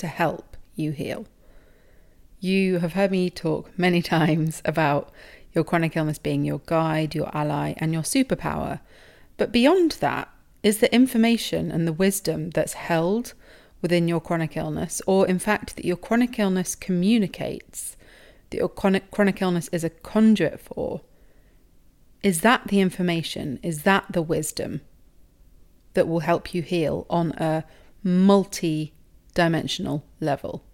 to help you heal. You have heard me talk many times about your chronic illness being your guide, your ally, and your superpower. But beyond that is the information and the wisdom that's held within your chronic illness, or in fact, that your chronic illness communicates, that your chronic, chronic illness is a conduit for. Is that the information? Is that the wisdom that will help you heal on a multi dimensional level.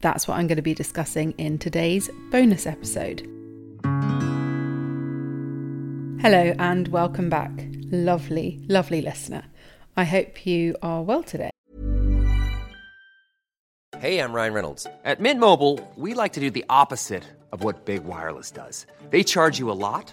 That's what I'm going to be discussing in today's bonus episode. Hello, and welcome back, lovely, lovely listener. I hope you are well today. Hey, I'm Ryan Reynolds. At Mint Mobile, we like to do the opposite of what Big Wireless does. They charge you a lot,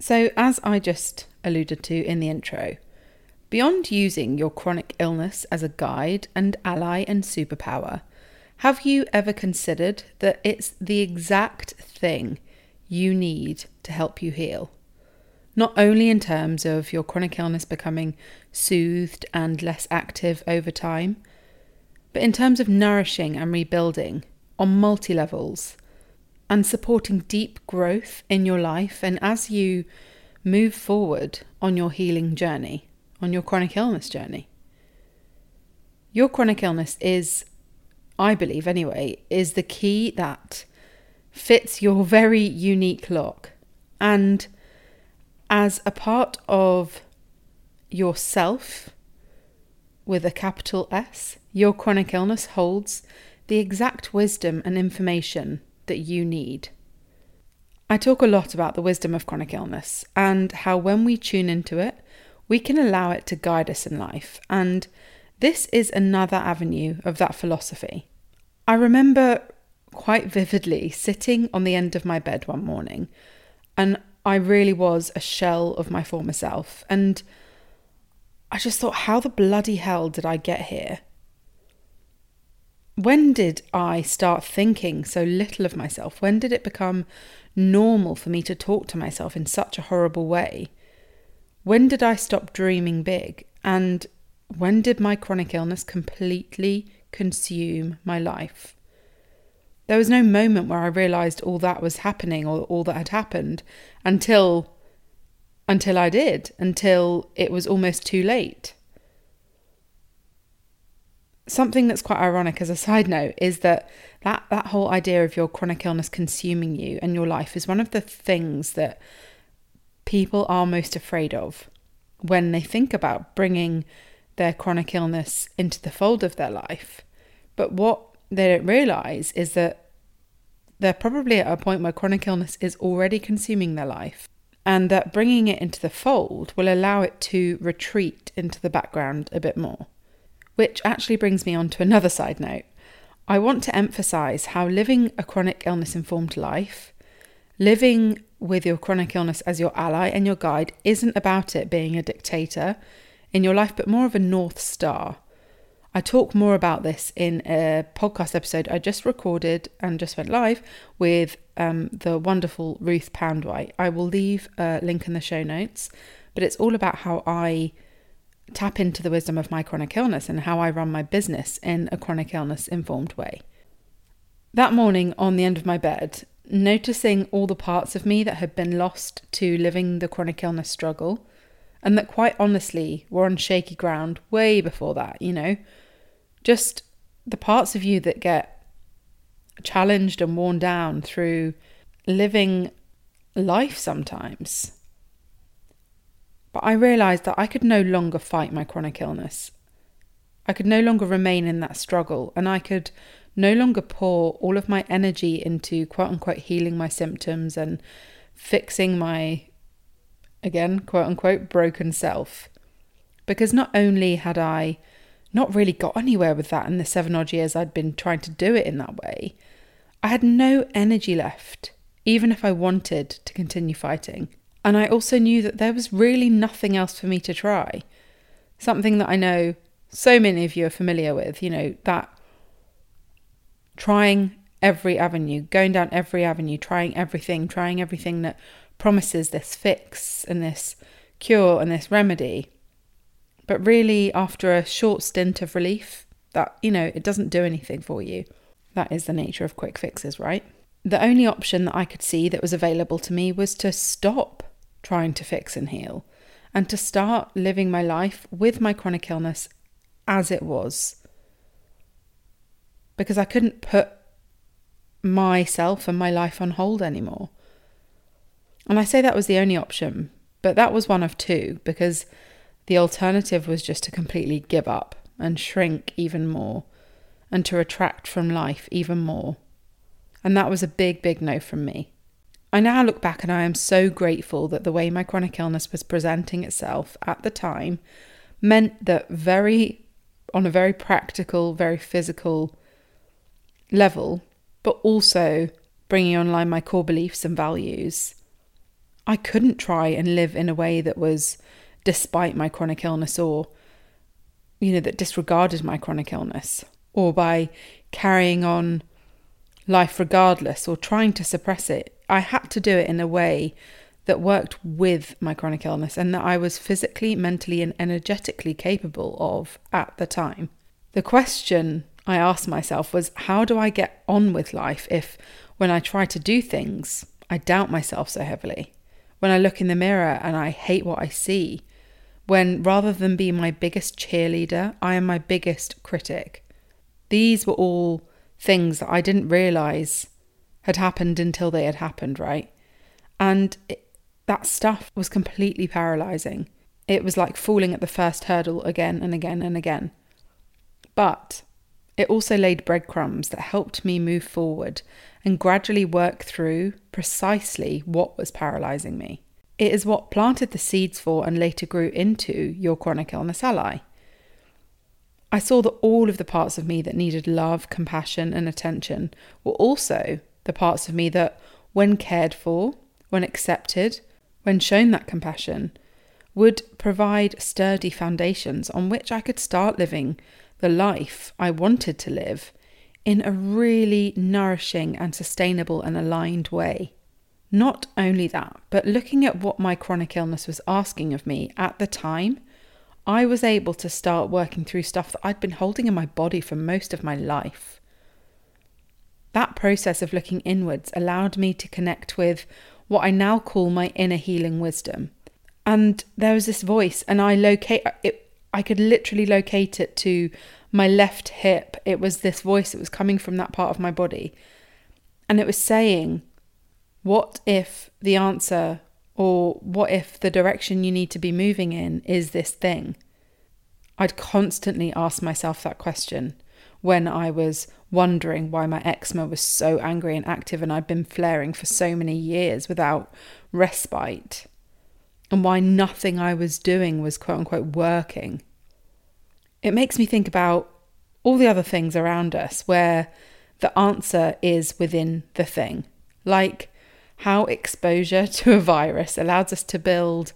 So, as I just alluded to in the intro, beyond using your chronic illness as a guide and ally and superpower, have you ever considered that it's the exact thing you need to help you heal? Not only in terms of your chronic illness becoming soothed and less active over time, but in terms of nourishing and rebuilding on multi levels and supporting deep growth in your life. And as you move forward on your healing journey, on your chronic illness journey, your chronic illness is, I believe anyway, is the key that fits your very unique lock. And as a part of yourself, with a capital S, your chronic illness holds the exact wisdom and information that you need. I talk a lot about the wisdom of chronic illness and how when we tune into it, we can allow it to guide us in life. And this is another avenue of that philosophy. I remember quite vividly sitting on the end of my bed one morning, and I really was a shell of my former self. And I just thought, how the bloody hell did I get here? When did I start thinking so little of myself? When did it become normal for me to talk to myself in such a horrible way? When did I stop dreaming big? And when did my chronic illness completely consume my life? There was no moment where I realized all that was happening or all that had happened until until I did, until it was almost too late. Something that's quite ironic as a side note is that that, that whole idea of your chronic illness consuming you and your life is one of the things that people are most afraid of when they think about bringing their chronic illness into the fold of their life. But what they don't realize is that they're probably at a point where chronic illness is already consuming their life, and that bringing it into the fold will allow it to retreat into the background a bit more. Which actually brings me on to another side note. I want to emphasize how living a chronic illness informed life, living with your chronic illness as your ally and your guide, isn't about it being a dictator in your life, but more of a North Star. I talk more about this in a podcast episode I just recorded and just went live with um, the wonderful Ruth Poundwhite. I will leave a link in the show notes, but it's all about how I tap into the wisdom of my chronic illness and how I run my business in a chronic illness informed way. That morning on the end of my bed, noticing all the parts of me that had been lost to living the chronic illness struggle, and that quite honestly were on shaky ground way before that, you know. Just the parts of you that get challenged and worn down through living life sometimes. But I realised that I could no longer fight my chronic illness. I could no longer remain in that struggle, and I could no longer pour all of my energy into quote unquote healing my symptoms and fixing my again, quote unquote, broken self. Because not only had I not really got anywhere with that in the seven odd years I'd been trying to do it in that way, I had no energy left, even if I wanted to continue fighting. And I also knew that there was really nothing else for me to try. Something that I know so many of you are familiar with, you know, that trying every avenue, going down every avenue, trying everything, trying everything that promises this fix and this cure and this remedy. But really, after a short stint of relief, that, you know, it doesn't do anything for you. That is the nature of quick fixes, right? The only option that I could see that was available to me was to stop trying to fix and heal and to start living my life with my chronic illness as it was. Because I couldn't put myself and my life on hold anymore. And I say that was the only option, but that was one of two because the alternative was just to completely give up and shrink even more and to retract from life even more. And that was a big, big no from me. I now look back and I am so grateful that the way my chronic illness was presenting itself at the time meant that very, on a very practical, very physical level, but also bringing online my core beliefs and values, I couldn't try and live in a way that was despite my chronic illness or, you know, that disregarded my chronic illness or by carrying on life regardless or trying to suppress it. I had to do it in a way that worked with my chronic illness and that I was physically, mentally, and energetically capable of at the time. The question I asked myself was how do I get on with life if, when I try to do things, I doubt myself so heavily? when I look in the mirror and I hate what I see, when rather than be my biggest cheerleader, I am my biggest critic. These were all things that I didn't realize had happened until they had happened, right? And it, that stuff was completely paralyzing. It was like falling at the first hurdle again and again and again. But it also laid breadcrumbs that helped me move forward and gradually work through precisely what was paralyzing me. It is what planted the seeds for and later grew into your chronic illness ally. I saw that all of the parts of me that needed love, compassion, and attention were also the parts of me that, when cared for, when accepted, when shown that compassion, would provide sturdy foundations on which I could start living the life I wanted to live in a really nourishing and sustainable and aligned way. Not only that, but looking at what my chronic illness was asking of me at the time, I was able to start working through stuff that I'd been holding in my body for most of my life. That process of looking inwards allowed me to connect with what I now call my inner healing wisdom. And there was this voice, and I locate it. I could literally locate it to my left hip. It was this voice that was coming from that part of my body, and it was saying, "What if the answer, or what if the direction you need to be moving in is this thing?" I'd constantly ask myself that question when I was wondering why my eczema was so angry and active and I'd been flaring for so many years without respite, and why nothing I was doing was quote unquote working. It makes me think about all the other things around us where the answer is within the thing, like how exposure to a virus allows us to build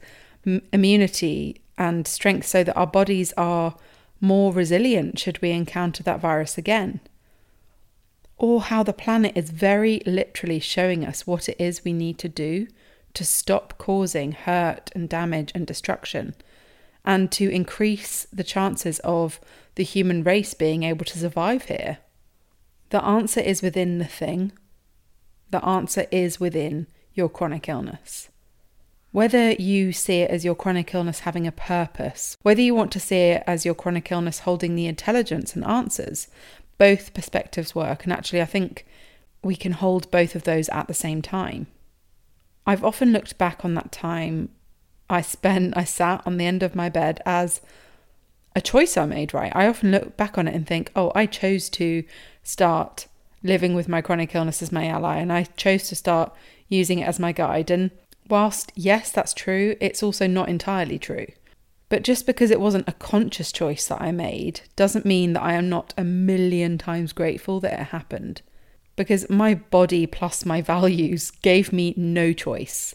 immunity and strength so that our bodies are more resilient should we encounter that virus again. Or how the planet is very literally showing us what it is we need to do to stop causing hurt and damage and destruction, and to increase the chances of the human race being able to survive here. The answer is within the thing, the answer is within your chronic illness. Whether you see it as your chronic illness having a purpose, whether you want to see it as your chronic illness holding the intelligence and answers, both perspectives work. And actually, I think we can hold both of those at the same time. I've often looked back on that time I spent, I sat on the end of my bed as a choice I made, right? I often look back on it and think, oh, I chose to start living with my chronic illness as my ally and I chose to start using it as my guide. And whilst, yes, that's true, it's also not entirely true. But just because it wasn't a conscious choice that I made doesn't mean that I am not a million times grateful that it happened. Because my body plus my values gave me no choice.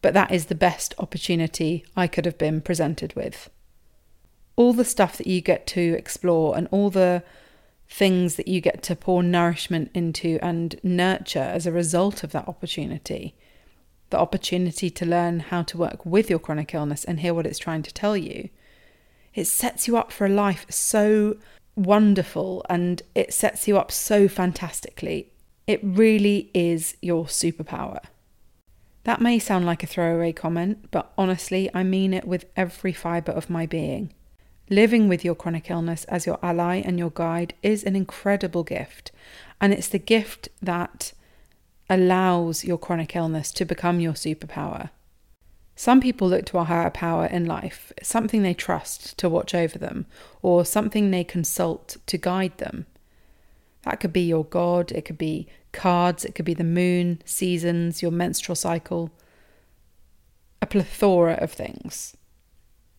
But that is the best opportunity I could have been presented with. All the stuff that you get to explore and all the things that you get to pour nourishment into and nurture as a result of that opportunity the opportunity to learn how to work with your chronic illness and hear what it's trying to tell you, it sets you up for a life so wonderful and it sets you up so fantastically. It really is your superpower. That may sound like a throwaway comment, but honestly, I mean it with every fibre of my being. Living with your chronic illness as your ally and your guide is an incredible gift, and it's the gift that allows your chronic illness to become your superpower. Some people look to a higher power in life, something they trust to watch over them, or something they consult to guide them. That could be your God, it could be cards, it could be the moon, seasons, your menstrual cycle, a plethora of things.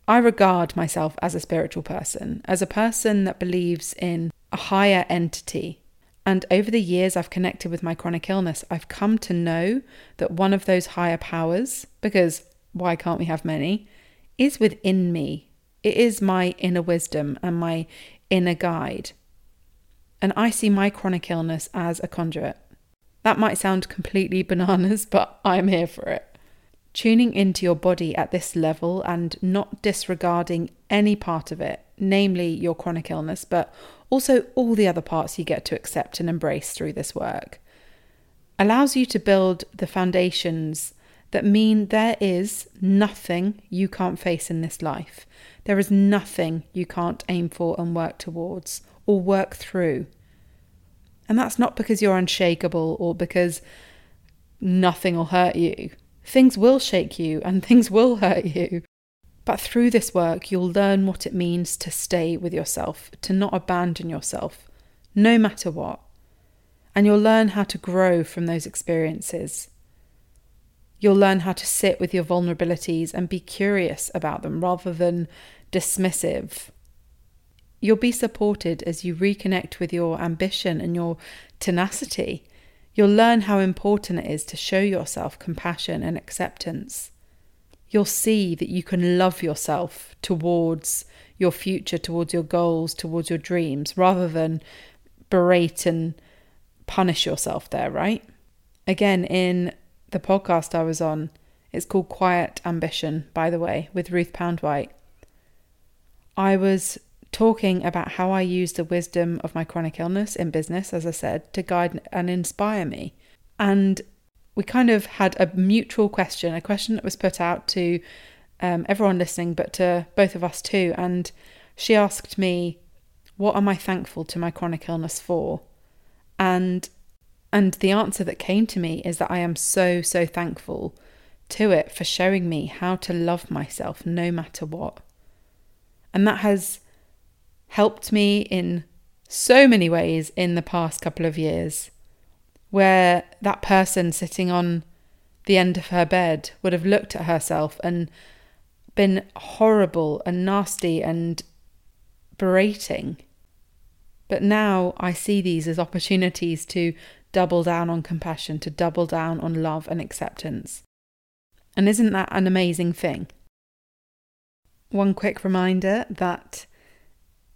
I regard myself as a spiritual person, as a person that believes in a higher entity and over the years I've connected with my chronic illness, I've come to know that one of those higher powers, because why can't we have many, is within me. It is my inner wisdom and my inner guide. And I see my chronic illness as a conduit. That might sound completely bananas, but I'm here for it. Tuning into your body at this level and not disregarding any part of it, namely your chronic illness, but also all the other parts you get to accept and embrace through this work, allows you to build the foundations that mean there is nothing you can't face in this life. There is nothing you can't aim for and work towards or work through. And that's not because you're unshakable or because nothing will hurt you. Things will shake you and things will hurt you. But through this work, you'll learn what it means to stay with yourself, to not abandon yourself, no matter what. And you'll learn how to grow from those experiences. You'll learn how to sit with your vulnerabilities and be curious about them rather than dismissive. You'll be supported as you reconnect with your ambition and your tenacity. You'll learn how important it is to show yourself compassion and acceptance you'll see that you can love yourself towards your future, towards your goals, towards your dreams, rather than berate and punish yourself there, right? Again, in the podcast I was on, it's called Quiet Ambition, by the way, with Ruth Poundwhite. I was talking about how I use the wisdom of my chronic illness in business, as I said, to guide and inspire me. And we kind of had a mutual question, a question that was put out to um, everyone listening, but to both of us too. And she asked me, "What am I thankful to my chronic illness for?" And and the answer that came to me is that I am so so thankful to it for showing me how to love myself no matter what. And that has helped me in so many ways in the past couple of years, where that person sitting on the end of her bed would have looked at herself and been horrible and nasty and berating. But now I see these as opportunities to double down on compassion, to double down on love and acceptance. And isn't that an amazing thing? One quick reminder that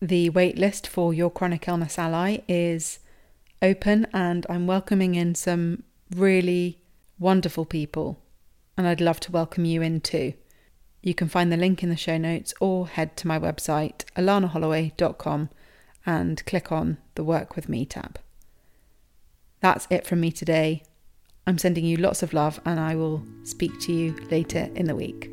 the waitlist for your chronic illness ally is open and I'm welcoming in some really wonderful people, and I'd love to welcome you in too. You can find the link in the show notes or head to my website, alanaholloway.com, and click on the Work With Me tab. That's it from me today. I'm sending you lots of love, and I will speak to you later in the week.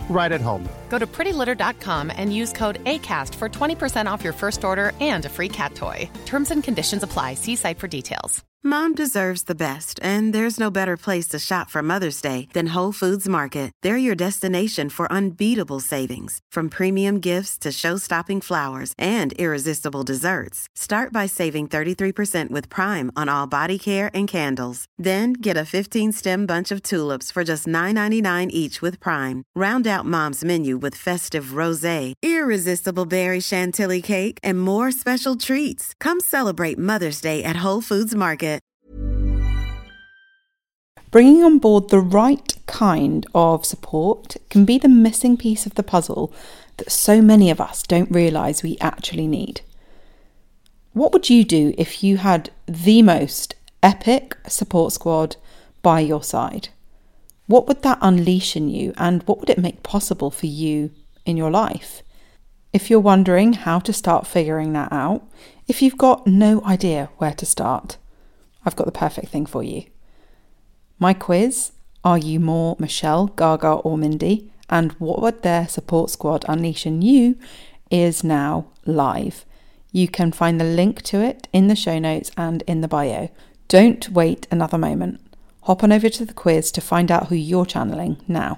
right at home. Go to prettylitter.com and use code ACAST for 20% off your first order and a free cat toy. Terms and conditions apply. See site for details. Mom deserves the best, and there's no better place to shop for Mother's Day than Whole Foods Market. They're your destination for unbeatable savings, from premium gifts to show-stopping flowers and irresistible desserts. Start by saving 33% with Prime on all body care and candles. Then get a 15-stem bunch of tulips for just $9.99 each with Prime. Round out Mom's menu with festive rosé, irresistible berry chantilly cake, and more special treats. Come celebrate Mother's Day at Whole Foods Market. Bringing on board the right kind of support can be the missing piece of the puzzle that so many of us don't realise we actually need. What would you do if you had the most epic support squad by your side? What would that unleash in you and what would it make possible for you in your life? If you're wondering how to start figuring that out, if you've got no idea where to start, I've got the perfect thing for you. My quiz Are you more Michelle, Gaga, or Mindy? And what would their support squad unleash in you? is now live. You can find the link to it in the show notes and in the bio. Don't wait another moment. Hop on over to the quiz to find out who you're channeling now.